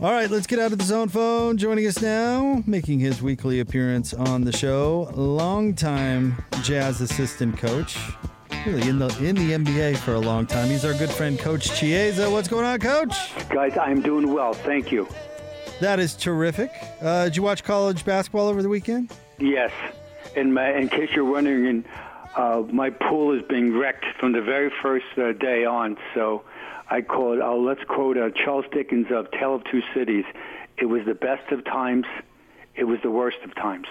All right, let's get out of the zone phone. Joining us now, making his weekly appearance on the show, longtime Jazz assistant coach, really in the in the NBA for a long time. He's our good friend, Coach Chiesa. What's going on, Coach? Guys, I'm doing well. Thank you. That is terrific. Uh, did you watch college basketball over the weekend? Yes. In, my, in case you're wondering, uh, my pool is being wrecked from the very first uh, day on. So I call it, uh, let's quote uh, Charles Dickens of Tale of Two Cities. It was the best of times. It was the worst of times.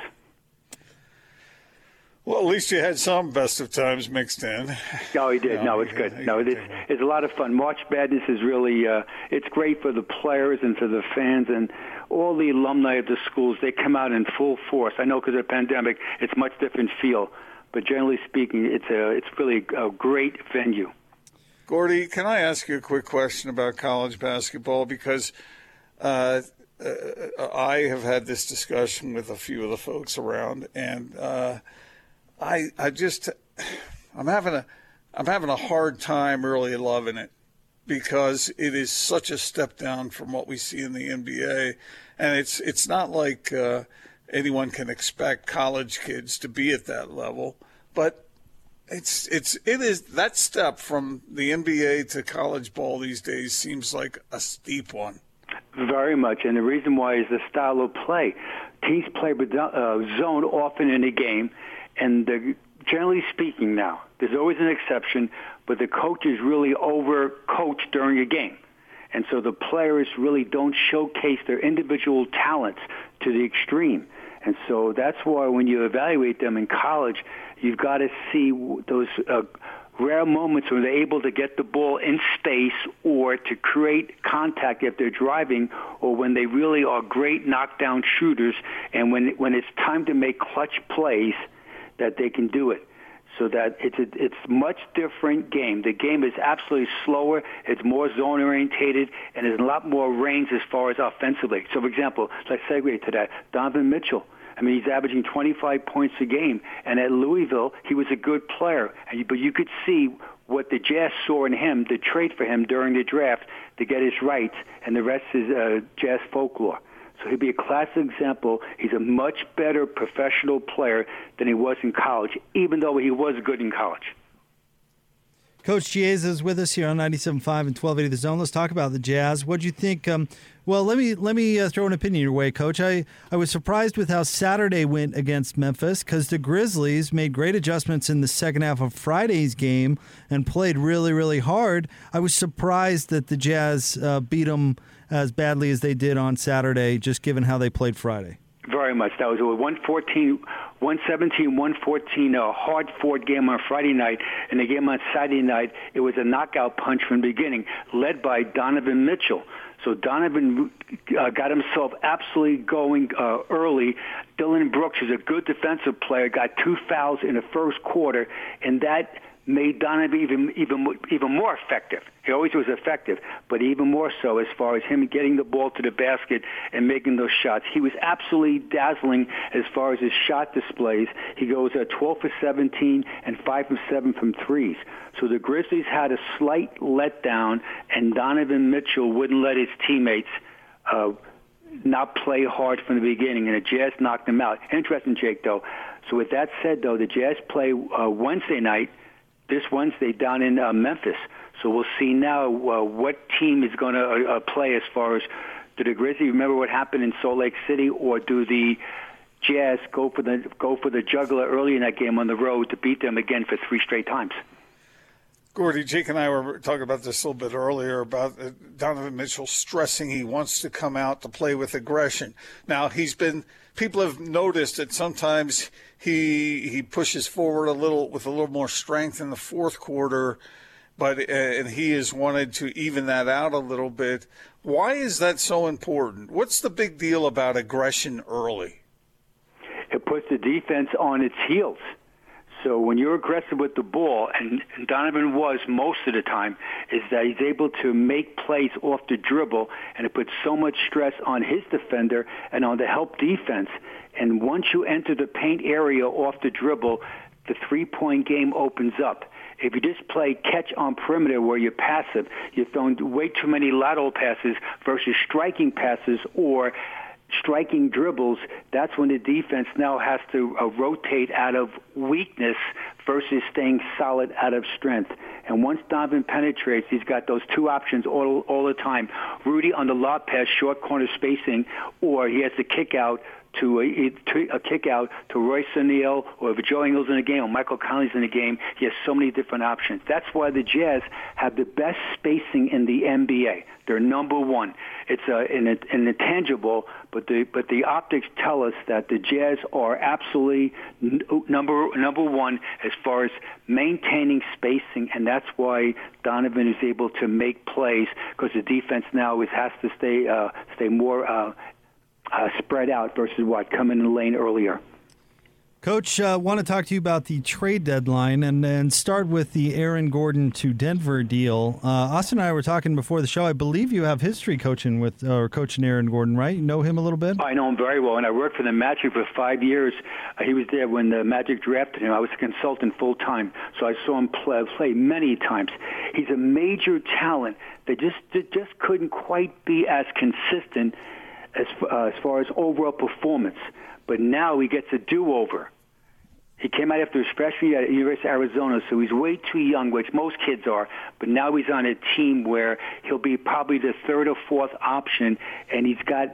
Well, at least you had some best of times mixed in. No, he did. No, it's good. No, it's it's a lot of fun. March Madness is really uh, it's great for the players and for the fans and all the alumni of the schools. They come out in full force. I know because of the pandemic, it's much different feel, but generally speaking, it's a it's really a great venue. Gordie, can I ask you a quick question about college basketball? Because uh, uh, I have had this discussion with a few of the folks around, and uh, I I just I'm having a I'm having a hard time really loving it because it is such a step down from what we see in the NBA, and it's it's not like uh, anyone can expect college kids to be at that level, but it's it's it is that step from the NBA to college ball these days seems like a steep one. Very much, and the reason why is the style of play. Teams play uh, zone often in a game, and the, generally speaking, now there's always an exception, but the coaches really over coach during a game. And so the players really don't showcase their individual talents to the extreme. And so that's why when you evaluate them in college, You've got to see those uh, rare moments when they're able to get the ball in space or to create contact if they're driving or when they really are great knockdown shooters and when when it's time to make clutch plays that they can do it so that it's a, it's much different game. The game is absolutely slower. It's more zone orientated, and there's a lot more range as far as offensively. So, for example, let's segue to that. Donovan Mitchell I mean, he's averaging 25 points a game, and at Louisville, he was a good player. But you could see what the Jazz saw in him, the trade for him during the draft to get his rights, and the rest is uh, Jazz folklore. So he'd be a classic example. He's a much better professional player than he was in college, even though he was good in college. Coach Chiesa is with us here on 97.5 and 1280 The Zone. Let's talk about the Jazz. What do you think? Um, well, let me let me uh, throw an opinion your way, Coach. I, I was surprised with how Saturday went against Memphis because the Grizzlies made great adjustments in the second half of Friday's game and played really, really hard. I was surprised that the Jazz uh, beat them as badly as they did on Saturday, just given how they played Friday. Very much. That was a 114, 117, 114, a hard fought game on Friday night. And the game on Saturday night, it was a knockout punch from the beginning, led by Donovan Mitchell. So Donovan uh, got himself absolutely going uh, early. Dillon Brooks is a good defensive player, got two fouls in the first quarter, and that made Donovan even even even more effective. He always was effective, but even more so as far as him getting the ball to the basket and making those shots. He was absolutely dazzling as far as his shot displays. He goes at 12 for 17 and 5 for 7 from threes. So the Grizzlies had a slight letdown, and Donovan Mitchell wouldn't let his teammates. Uh, not play hard from the beginning, and the Jazz knocked them out. Interesting, Jake, though. So with that said, though, the Jazz play uh, Wednesday night this Wednesday down in uh, Memphis. So we'll see now uh, what team is going to uh, uh, play as far as do the Grizzlies remember what happened in Salt Lake City, or do the Jazz go for the go for the juggler early in that game on the road to beat them again for three straight times? Gordie, Jake and I were talking about this a little bit earlier about uh, Donovan Mitchell stressing he wants to come out to play with aggression. Now he's been people have noticed that sometimes he he pushes forward a little with a little more strength in the fourth quarter, but uh, and he has wanted to even that out a little bit. Why is that so important? What's the big deal about aggression early? It puts the defense on its heels. So when you're aggressive with the ball, and, Donovan was most of the time, is that he's able to make plays off the dribble, and it puts so much stress on his defender and on the help defense. And once you enter the paint area off the dribble, the three-point game opens up. If you just play catch on perimeter where you're passive, you're throwing way too many lateral passes versus striking passes or striking dribbles, that's when the defense now has to uh, rotate out of weakness versus staying solid out of strength. And once Donovan penetrates, he's got those two options all, all the time. Rudy on the lob pass, short corner spacing, or he has to kick out to a, to a kick out to Royce O'Neale or if Joe Ingles in the game or Michael Conley's in the game. He has so many different options. That's why the Jazz have the best spacing in the NBA. They're number one. It's a, an, an intangible, but the but the optics tell us that the Jazz are absolutely n- number number one as far as maintaining spacing, and that's why Donovan is able to make plays because the defense now is has to stay uh, stay more uh, uh, spread out versus what coming in the lane earlier. Coach, uh, want to talk to you about the trade deadline and, and start with the Aaron Gordon to Denver deal. Uh, Austin and I were talking before the show. I believe you have history coaching with or coaching Aaron Gordon, right? You know him a little bit. I know him very well, and I worked for the Magic for five years. Uh, he was there when the Magic drafted him. I was a consultant full time, so I saw him play, play many times. He's a major talent. They just they just couldn't quite be as consistent as uh, as far as overall performance. But now he gets a do-over. He came out after his freshman year at University of Arizona, so he's way too young, which most kids are. But now he's on a team where he'll be probably the third or fourth option, and he's got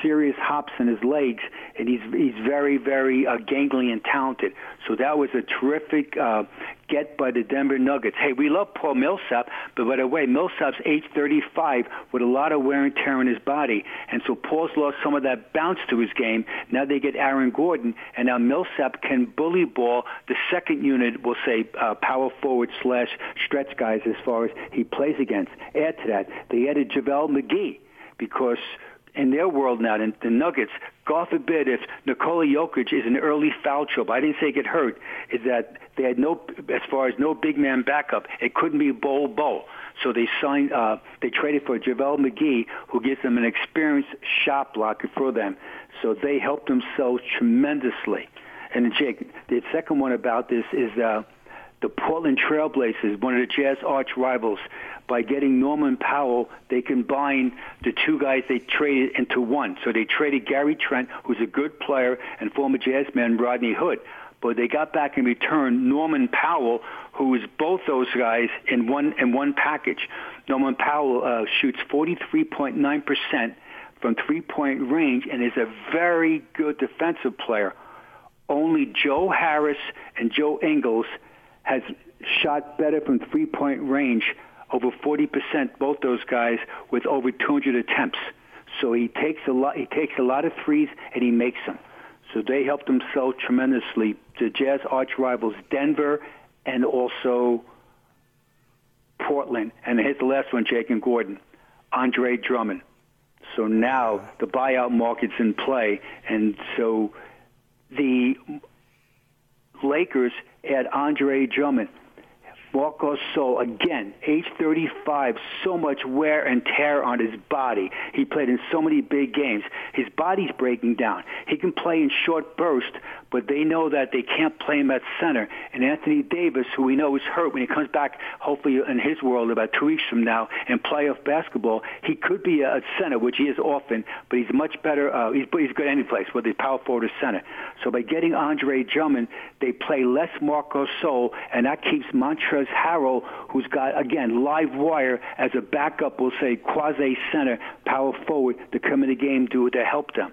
serious hops in his legs, and he's he's very very uh, gangly and talented. So that was a terrific uh, get by the Denver Nuggets. Hey, we love Paul Millsap, but by the way, Millsap's age 35 with a lot of wear and tear in his body, and so Paul's lost some of that bounce to his game. Now they get Aaron Gordon, and now Millsap can bully ball the second unit, we'll say uh, power forward slash stretch guys as far as he plays against. Add to that, they added JaVale McGee because in their world now, the, the Nuggets, God forbid if Nikola Jokic is an early foul trouble, I didn't say get hurt, is that they had no, as far as no big man backup, it couldn't be Bol Bol. So they signed, uh, they traded for JaVale McGee, who gives them an experienced shot blocker for them. So they helped themselves tremendously. And Jake, the second one about this is uh, the Portland Trailblazers, one of the Jazz arch rivals. By getting Norman Powell, they combined the two guys they traded into one. So they traded Gary Trent, who's a good player, and former Jazz man Rodney Hood. But they got back in return Norman Powell, who is both those guys in one in one package. Norman Powell uh, shoots 43.9 percent from three-point range and is a very good defensive player only Joe Harris and Joe Ingles has shot better from three-point range, over 40%, both those guys with over 200 attempts. So he takes a lot. He takes a lot of threes and he makes them. So they helped themselves tremendously. The Jazz arch rivals Denver and also Portland. And here's the last one, Jake and Gordon, Andre Drummond. So now the buyout market's in play, and so the Lakers had Andre Drummond. Marcus Gasol, again, age 35, so much wear and tear on his body. He played in so many big games. His body's breaking down. He can play in short bursts, but they know that they can't play him at center. And Anthony Davis, who we know is hurt when he comes back, hopefully in his world about two weeks from now in playoff basketball, he could be a center, which he is often, but he's much better. Uh, he's, he's good any place, whether he's power forward or center. So by getting Andre Drummond, they play less Marcus Gasol, and that keeps Montrezl Harrell, who's got, again, live wire as a backup, we'll say quasi center, power forward, to come in the game to, to help them.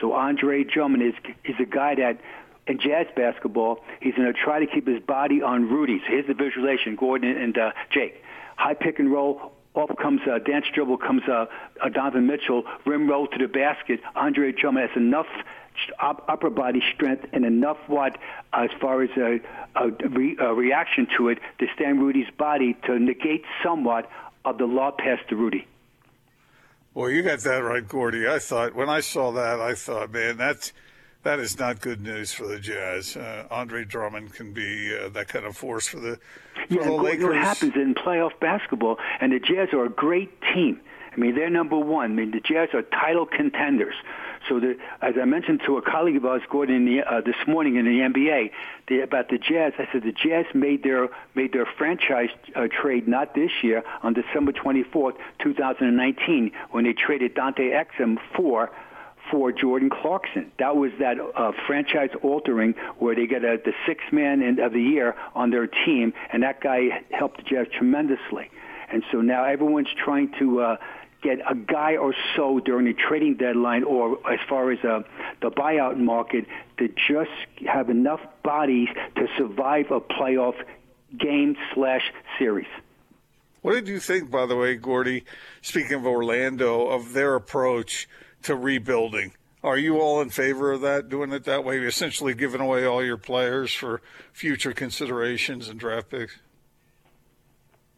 So Andre Drummond is, is a guy that in jazz basketball, he's going to try to keep his body on Rudy. So here's the visualization, Gordon and uh, Jake. High pick and roll, off comes uh, dance dribble, comes uh, uh, Donovan Mitchell, rim roll to the basket. Andre Drummond has enough upper body strength and enough what as far as a, a, re, a reaction to it to stand Rudy's body to negate somewhat of the law passed to Rudy. Well, you got that right, Gordie. I thought when I saw that, I thought, man, that's that is not good news for the Jazz. Uh, Andre Drummond can be uh, that kind of force for the for yeah, the Lakers. What happens in playoff basketball, and the Jazz are a great team. I mean, they're number one. I mean, the Jazz are title contenders. So, the, as I mentioned to a colleague of ours, Gordon, in the, uh, this morning in the NBA, about the Jazz, I said the Jazz made their made their franchise uh, trade not this year on December 24th, 2019, when they traded Dante Exum for for Jordan Clarkson. That was that uh, franchise altering where they get a, the sixth man of the year on their team, and that guy helped the Jazz tremendously. And so now everyone's trying to uh, get a guy or so during the trading deadline or as far as uh, the buyout market to just have enough bodies to survive a playoff game slash series. What did you think, by the way, Gordie, speaking of Orlando, of their approach to rebuilding? Are you all in favor of that, doing it that way, essentially giving away all your players for future considerations and draft picks?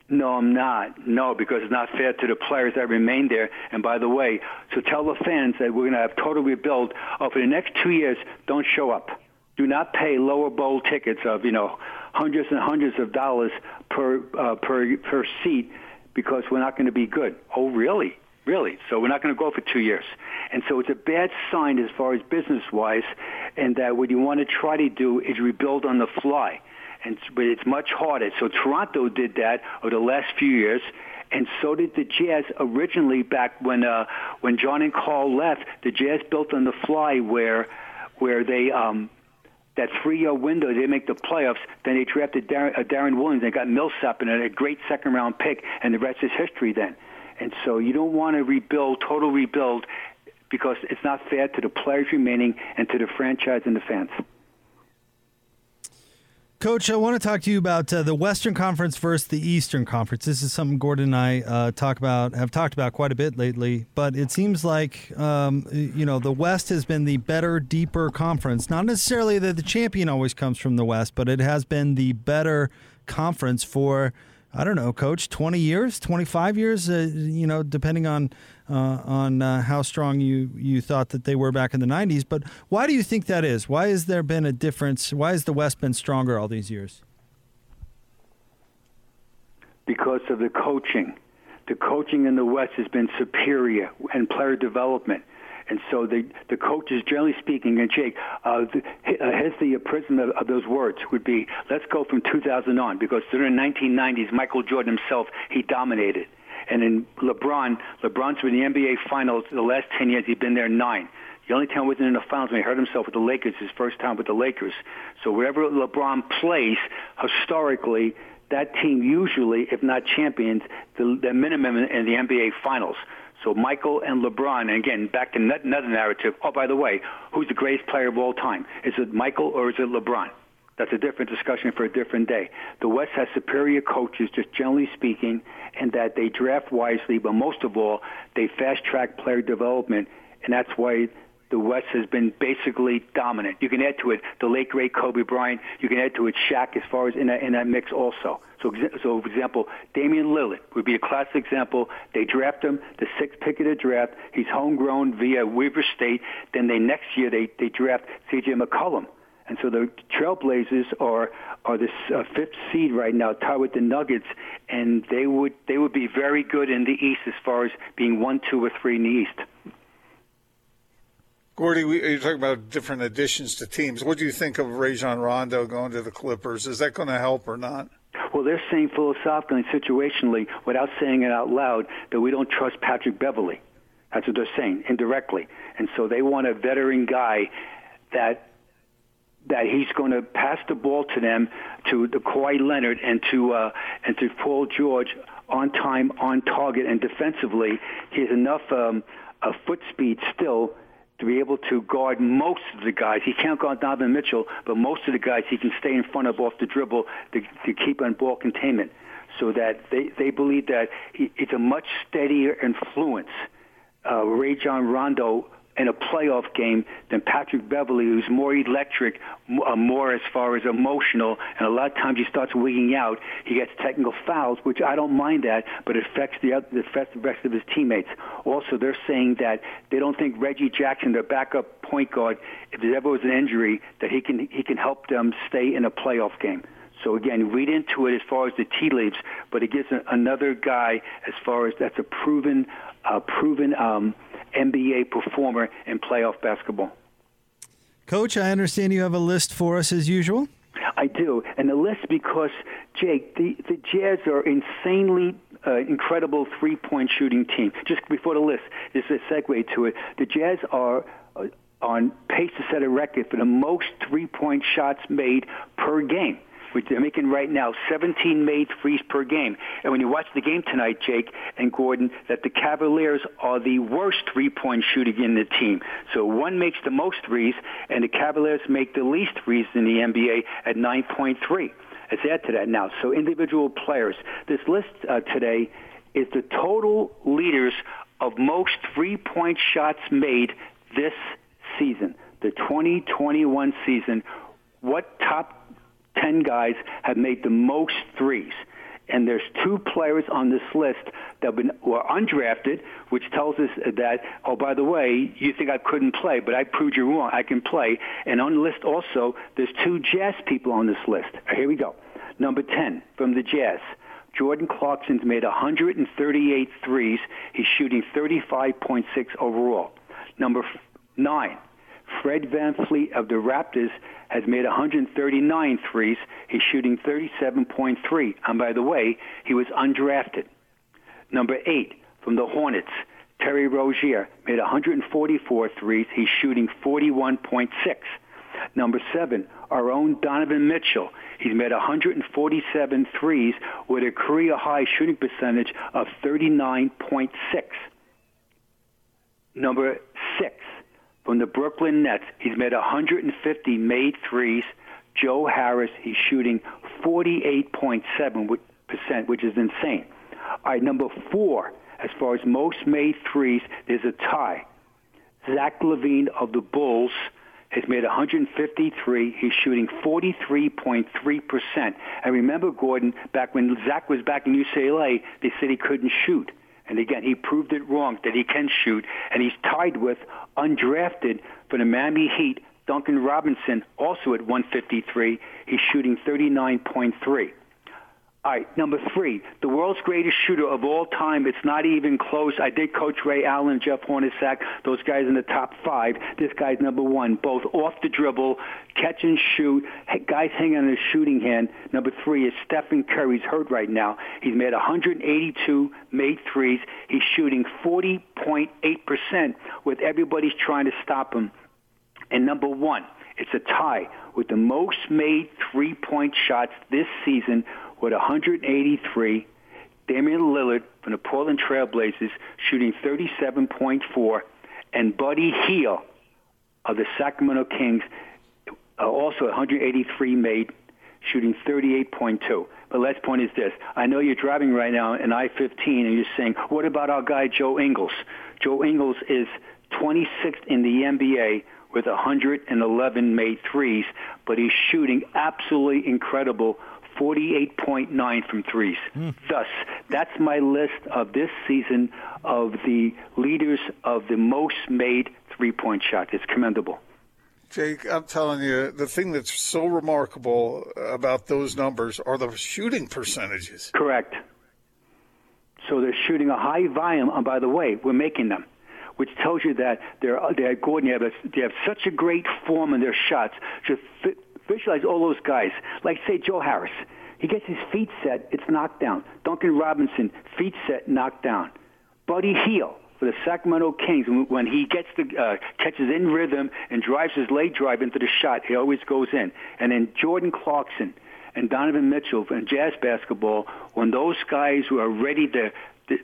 No, I'm not. No, because it's not fair to the players that remain there. And by the way, so tell the fans that we're going to have total rebuild. Oh, for the next two years, don't show up. Do not pay lower bowl tickets of you know hundreds and hundreds of dollars per uh, per per seat because we're not going to be good. Oh, really? Really? So we're not going to go for two years. And so it's a bad sign as far as business wise, and that what you want to try to do is rebuild on the fly and but it's much harder. So Toronto did that over the last few years, and so did the Jazz originally back when uh, when John and Carl left. The Jazz built on the fly where where they um, that three-year window they make the playoffs. Then they drafted Darren, uh, Deron Williams. They got Millsap and a great second-round pick, and the rest is history. Then, and so you don't want to rebuild, total rebuild, because it's not fair to the players remaining and to the franchise and the fans. Coach, I want to talk to you about uh, the Western Conference versus the Eastern Conference. This is something Gordon and I uh, talk about, have talked about quite a bit lately. But it seems like um, you know the West has been the better, deeper conference. Not necessarily that the champion always comes from the West, but it has been the better conference for I don't know, Coach, twenty years, twenty five years. Uh, you know, depending on uh, on uh, how strong you, you thought that they were back in the 90s. But why do you think that is? Why has there been a difference? Why has the West been stronger all these years? Because of the coaching. The coaching in the West has been superior and player development. And so the the coaches, generally speaking, and Jake, uh, the, uh, here's the prism of, of those words would be: let's go from 2000 on, because during the 1990s, Michael Jordan himself he dominated. And in LeBron, LeBron's been in the NBA Finals the last 10 years. He's been there nine. The only time he wasn't in the finals when he hurt himself with the Lakers, his first time with the Lakers. So wherever LeBron plays, historically, that team usually, if not champions, the, the minimum in the NBA Finals. So Michael and LeBron, and again, back to another narrative. Oh, by the way, who's the greatest player of all time? Is it Michael or is it LeBron? That's a different discussion for a different day. The West has superior coaches, just generally speaking, and that they draft wisely, but most of all, they fast track player development, and that's why the West has been basically dominant. You can add to it the late great Kobe Bryant. You can add to it Shaq as far as in that, in that mix also. So, so for example, Damian Lillard would be a classic example. They draft him, the sixth pick of the draft. He's homegrown via Weber State. Then they next year they they draft C.J. McCollum and so the Trailblazers are are this uh, fifth seed right now, tied with the Nuggets, and they would they would be very good in the East as far as being one, two, or three in the East. Gordie, we, you're talking about different additions to teams. What do you think of Rajon Rondo going to the Clippers? Is that going to help or not? Well, they're saying philosophically, situationally, without saying it out loud, that we don't trust Patrick Beverley. That's what they're saying indirectly, and so they want a veteran guy that that he's going to pass the ball to them to the Kawhi Leonard and to uh, and to Paul George on time, on target, and defensively, he has enough um, uh, foot speed still to be able to guard most of the guys. He can't guard Donovan Mitchell, but most of the guys he can stay in front of off the dribble to, to keep on ball containment. So that they, they believe that he, it's a much steadier influence. Uh, Rajon Rondo in a playoff game than Patrick Beverley, who's more electric, uh, more as far as emotional, and a lot of times he starts wigging out. He gets technical fouls, which I don't mind that, but it affects the, other, it affects the rest of his teammates. Also, they're saying that they don't think Reggie Jackson, their backup point guard, if there ever was an injury, that he can he can help them stay in a playoff game. So again, read into it as far as the tea leaves, but it gives another guy as far as that's a proven, uh, proven um, NBA performer in playoff basketball. Coach, I understand you have a list for us as usual. I do, and the list because Jake, the the Jazz are insanely uh, incredible three-point shooting team. Just before the list, this is a segue to it. The Jazz are uh, on pace to set a record for the most three-point shots made per game they're making right now, 17 made threes per game. And when you watch the game tonight, Jake and Gordon, that the Cavaliers are the worst three-point shooting in the team. So one makes the most threes, and the Cavaliers make the least threes in the NBA at 9.3. Let's add to that now. So individual players. This list uh, today is the total leaders of most three-point shots made this season, the 2021 season. What top 10 guys have made the most threes. And there's two players on this list that were undrafted, which tells us that, oh, by the way, you think I couldn't play, but I proved you wrong. I can play. And on the list also, there's two Jazz people on this list. Here we go. Number 10 from the Jazz. Jordan Clarkson's made 138 threes. He's shooting 35.6 overall. Number 9, Fred VanVleet of the Raptors has made 139 threes. He's shooting 37.3. And by the way, he was undrafted. Number eight from the Hornets, Terry Rozier made 144 threes. He's shooting 41.6. Number seven, our own Donovan Mitchell. He's made 147 threes with a career high shooting percentage of 39.6. Number from the Brooklyn Nets. He's made 150 made threes. Joe Harris, he's shooting 48.7%, which is insane. All right, number four, as far as most made threes, there's a tie. Zach LaVine of the Bulls has made 153. He's shooting 43.3%. And remember, Gordon, back when Zach was back in UCLA, they said he couldn't shoot. And again, he proved it wrong that he can shoot, and he's tied with undrafted for the Miami Heat, Duncan Robinson, also at 153. He's shooting 39.3. All right, number three, the world's greatest shooter of all time. It's not even close. I did coach Ray Allen, Jeff Hornacek, those guys in the top five. This guy's number one, both off the dribble, catch and shoot. Guys hanging on his shooting hand. Number three is Stephen Curry. He's hurt right now. He's made 182 made threes. He's shooting 40.8% with everybody's trying to stop him. And number one, it's a tie with the most made three-point shots this season with 183. Damian Lillard from the Portland Trailblazers shooting 37.4, and Buddy Hield of the Sacramento Kings uh, also 183 made, shooting 38.2. But last point is this. I know you're driving right now in I-15 and you're saying, what about our guy Joe Ingles? Joe Ingles is 26th in the NBA with 111 made threes, but he's shooting absolutely incredible 48.9 from threes. Mm. Thus, that's my list of this season of the leaders of the most made three-point shot. It's commendable. Jake, I'm telling you, the thing that's so remarkable about those numbers are the shooting percentages. Correct. So they're shooting a high volume, and by the way, we're making them, which tells you that they're, they're Gordon, they have, a, they have such a great form in their shots. Just visualize all those guys. Like, say, Joe Harris. He gets his feet set, it's knocked down. Duncan Robinson, feet set, knocked down. Buddy Hield for the Sacramento Kings, when he gets the uh, catches in rhythm and drives his leg drive into the shot, he always goes in. And then Jordan Clarkson and Donovan Mitchell in jazz basketball, when those guys who are ready to,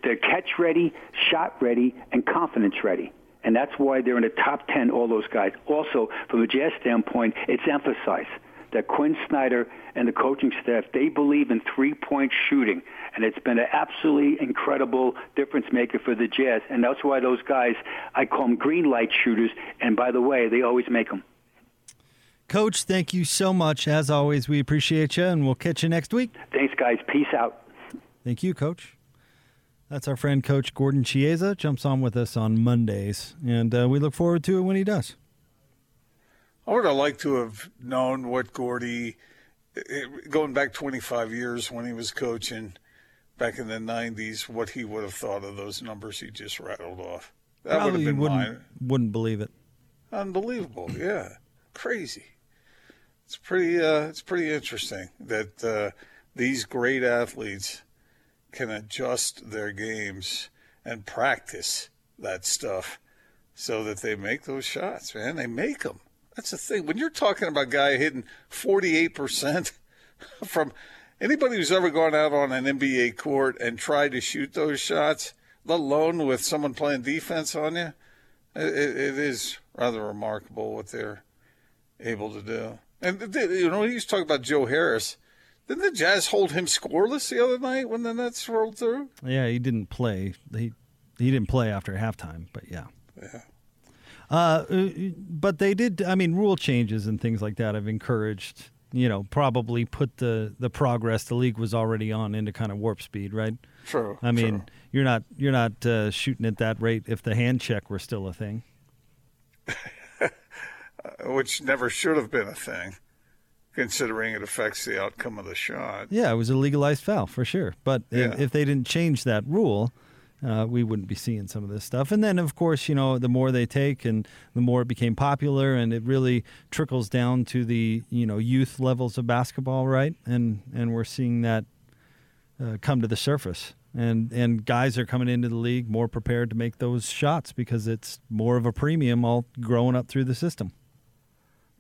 they're catch ready, shot ready, and confidence ready and that's why they're in the top 10, all those guys. Also, from a Jazz standpoint, it's emphasized that Quin Snyder and the coaching staff, they believe in three-point shooting, and it's been an absolutely incredible difference maker for the Jazz, and that's why those guys, I call them green light shooters, and by the way, they always make them. Coach, thank you so much. As always, we appreciate you, and we'll catch you next week. Thanks, guys. Peace out. Thank you, Coach. That's our friend Coach Gordon Chiesa. Jumps on with us on Mondays, and uh, we look forward to it when he does. I would have liked to have known what Gordie going back 25 years when he was coaching back in the 90s, what he would have thought of those numbers he just rattled off. That would have been wouldn't mine. wouldn't believe it. Unbelievable, yeah, crazy. It's pretty. Uh, it's pretty interesting that uh, these great athletes can adjust their games and practice that stuff so that they make those shots. Man, they make them. That's the thing. When you're talking about a guy hitting 48 percent from anybody who's ever gone out on an NBA court and tried to shoot those shots, let alone with someone playing defense on you, it, it is rather remarkable what they're able to do. And you know, he was talking about Joe Harris. Didn't the Jazz hold him scoreless the other night when the Nets rolled through? Yeah, he didn't play. He he didn't play after halftime, but yeah. Yeah. Uh, but they did. I mean, rule changes and things like that have encouraged. You know, probably put the the progress the league was already on into kind of warp speed, right? True. I mean, true. you're not you're not uh, shooting at that rate if the hand check were still a thing. which never should have been a thing, considering it affects the outcome of the shot. Yeah, it was a legalized foul for sure. But Yeah. if, if they didn't change that rule, uh, we wouldn't be seeing some of this stuff. And then, of course, you know, the more they take and the more it became popular, and it really trickles down to the you know youth levels of basketball, right? And and we're seeing that uh, come to the surface. And and guys are coming into the league more prepared to make those shots because it's more of a premium all growing up through the system.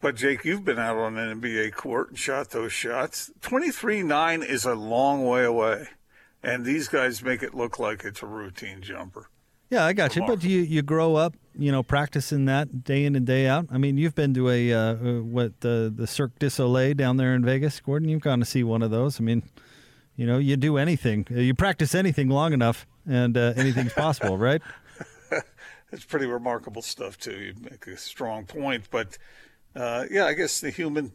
But Jake, you've been out on an NBA court and shot those shots. Twenty-three nine is a long way away, and these guys make it look like it's a routine jumper. Yeah, I got you. But you you grow up, you know, practicing that day in and day out. I mean, you've been to a uh, uh, what the the Cirque du Soleil down there in Vegas, Gordon. You've gone to see one of those. I mean, you know, you do anything, you practice anything long enough, and uh, anything's possible, right? It's pretty remarkable stuff too. You make a strong point, but uh, yeah, I guess the human,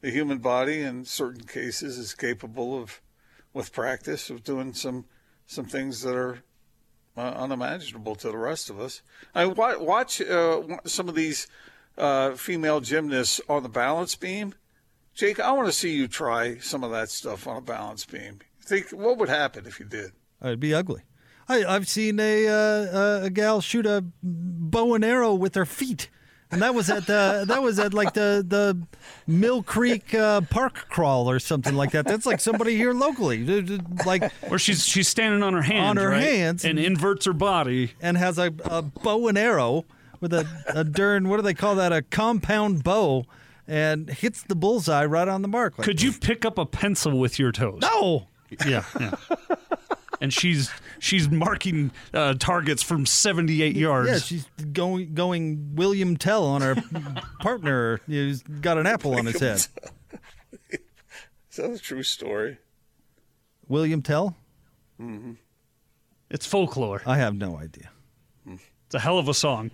the human body in certain cases is capable of, with practice, of doing some some things that are uh, unimaginable to the rest of us. I wa- watch uh, some of these uh, female gymnasts on the balance beam. Jake, I want to see you try some of that stuff on a balance beam. Think what would happen if you did? Uh, It'd be ugly. I, I've seen a uh, a gal shoot a bow and arrow with her feet, and that was at the that was at like the the Mill Creek uh, Park crawl or something like that. That's like somebody here locally, like Or she's she's standing on her hands, On her right? hands. and inverts her body. and has a, a bow and arrow with a, a darn what do they call that a compound bow and hits the bullseye right on the mark like, Could you pick up a pencil with your toes? no Yeah, yeah. and she's she's marking uh, targets from 78 yards. yeah she's going going william tell on her partner who's got an apple on his head Is that a true story? william tell Hmm. It's folklore. i have no idea It's a hell of a song.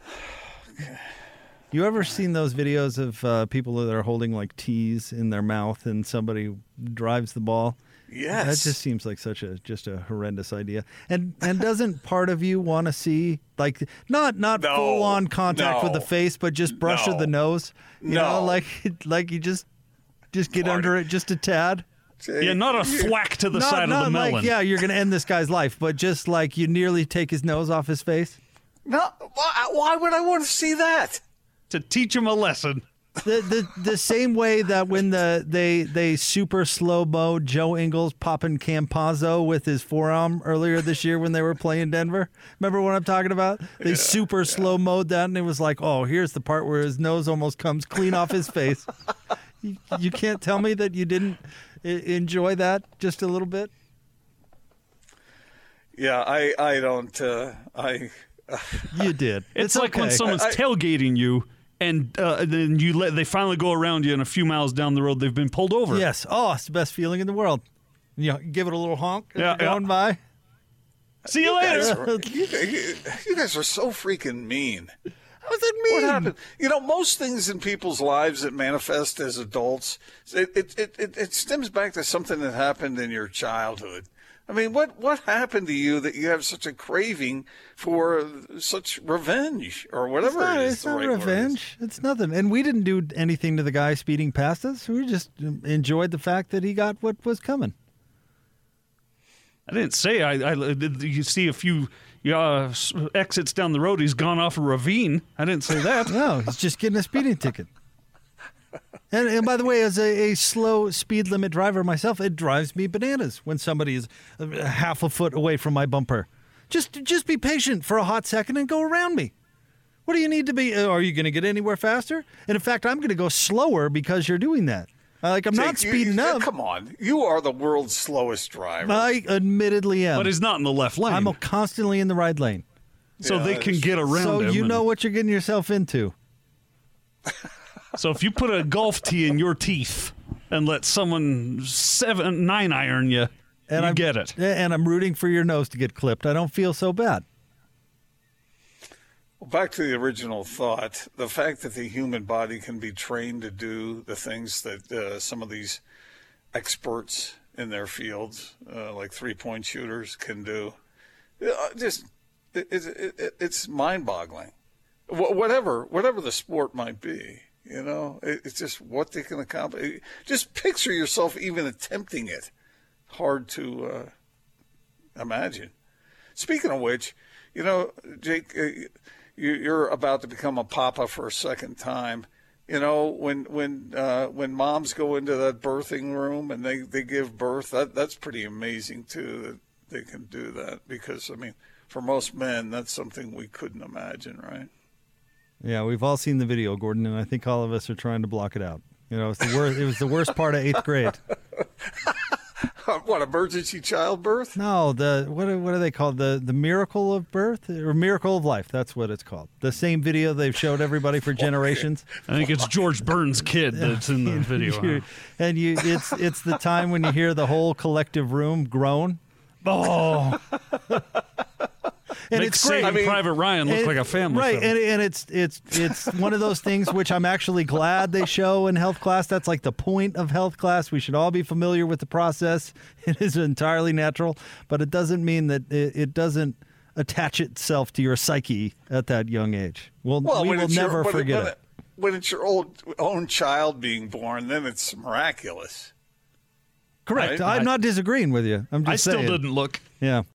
you ever seen those videos of uh, people that are holding like tees in their mouth and somebody drives the ball Yes. That just seems like such a just a horrendous idea. And and doesn't part of you want to see like not not No, full on contact with the face, but just brush of the nose? You know, no. like like you just just get Marty. under it just a tad. Yeah, not a thwack to the not side not of the like melon. yeah, you're gonna end this guy's life, but just like you nearly take his nose off his face. No, why, why would I want to see that? To teach him a lesson. The, the the same way that when the they they super slow mo Joe Ingles popping Campazzo with his forearm earlier this year when they were playing Denver. Remember what I'm talking about? They super slow mode that and it was like, oh, here's the part where his nose almost comes clean off his face. You, you can't tell me that you didn't enjoy that just a little bit. Yeah, I, I don't, uh, I, You did. It's, like when someone's I- tailgating you, and uh, then you let they finally go around you, and a few miles down the road, they've been pulled over. Yes. Oh, it's the best feeling in the world. You know, give it a little honk as Yeah, you're going yeah. by. See you guys later. are, you, you- you guys are so freaking mean. How's it mean? What happened? You know, most things in people's lives that manifest as adults, it, it, it, it, it stems back to something that happened in your childhood. I mean, what what happened to you that you have such a craving for such revenge or It's whatever not, it is? it's the not right word is? revenge. It's nothing. And we didn't do anything to the guy speeding past us. We just enjoyed the fact that he got what was coming. I didn't say I. I you see a few uh, exits down the road. He's gone off a ravine. I didn't say that. No, he's just getting a speeding ticket. And, and by the way, as a, a slow speed limit driver myself, it drives me bananas when somebody is uh, half a foot away from my bumper. Just just be patient for a hot second and go around me. What do you need to be? uh, Are you going to get anywhere faster? And in fact, I'm going to go slower because you're doing that. Uh, like I'm not Jake, you- speeding you- up. Come on, you are the world's slowest driver. I admittedly am. But he's not in the left lane, I'm constantly in the right lane. so Yeah, they can get around So him. you and- know what you're getting yourself into. So if you put a golf tee in your teeth and let someone seven nine iron you, And you I'm, get it. And I'm rooting for your nose to get clipped. I don't feel so bad. Well, back to the original thought, the fact that the human body can be trained to do the things that uh, some of these experts in their fields, uh, like three-point shooters, can do, uh, just it, it, it, it's mind-boggling. Wh- whatever, whatever the sport might be, you know, it, it's just what they can accomplish. Just picture yourself even attempting it. Hard to uh, imagine. Speaking of which, you know, Jake, uh, you, you're about to become a papa for a second time. You know, when when uh, when moms go into that birthing room and they, they give birth, that that's pretty amazing too that they can do that because I mean, for most men, that's something we couldn't imagine, right? Yeah, we've all seen the video, Gordon, and I think all of us are trying to block it out. You know, it's the worst. it was the worst part of eighth grade. what emergency childbirth? No, the what are- what are they called? The the miracle of birth or miracle of life? That's what it's called. The same video they've showed everybody for generations. I think it's George Burns' kid that's in the video. You- and you, it's it's the time when you hear the whole collective room groan. Oh, and Makes it's great. Saving I mean- Private Ryan look like a family right? film. And, and it's it's it's one of those things which I'm actually glad they show in health class. That's like the point of health class. We should all be familiar with the process. It is entirely natural, but it doesn't mean that it, it doesn't attach itself to your psyche at that young age. Well, we will it's your- never when forget when it. When it's your old, own child being born, then it's miraculous. Correct. right. I'm not disagreeing with you. I'm just I still didn't look. Yeah.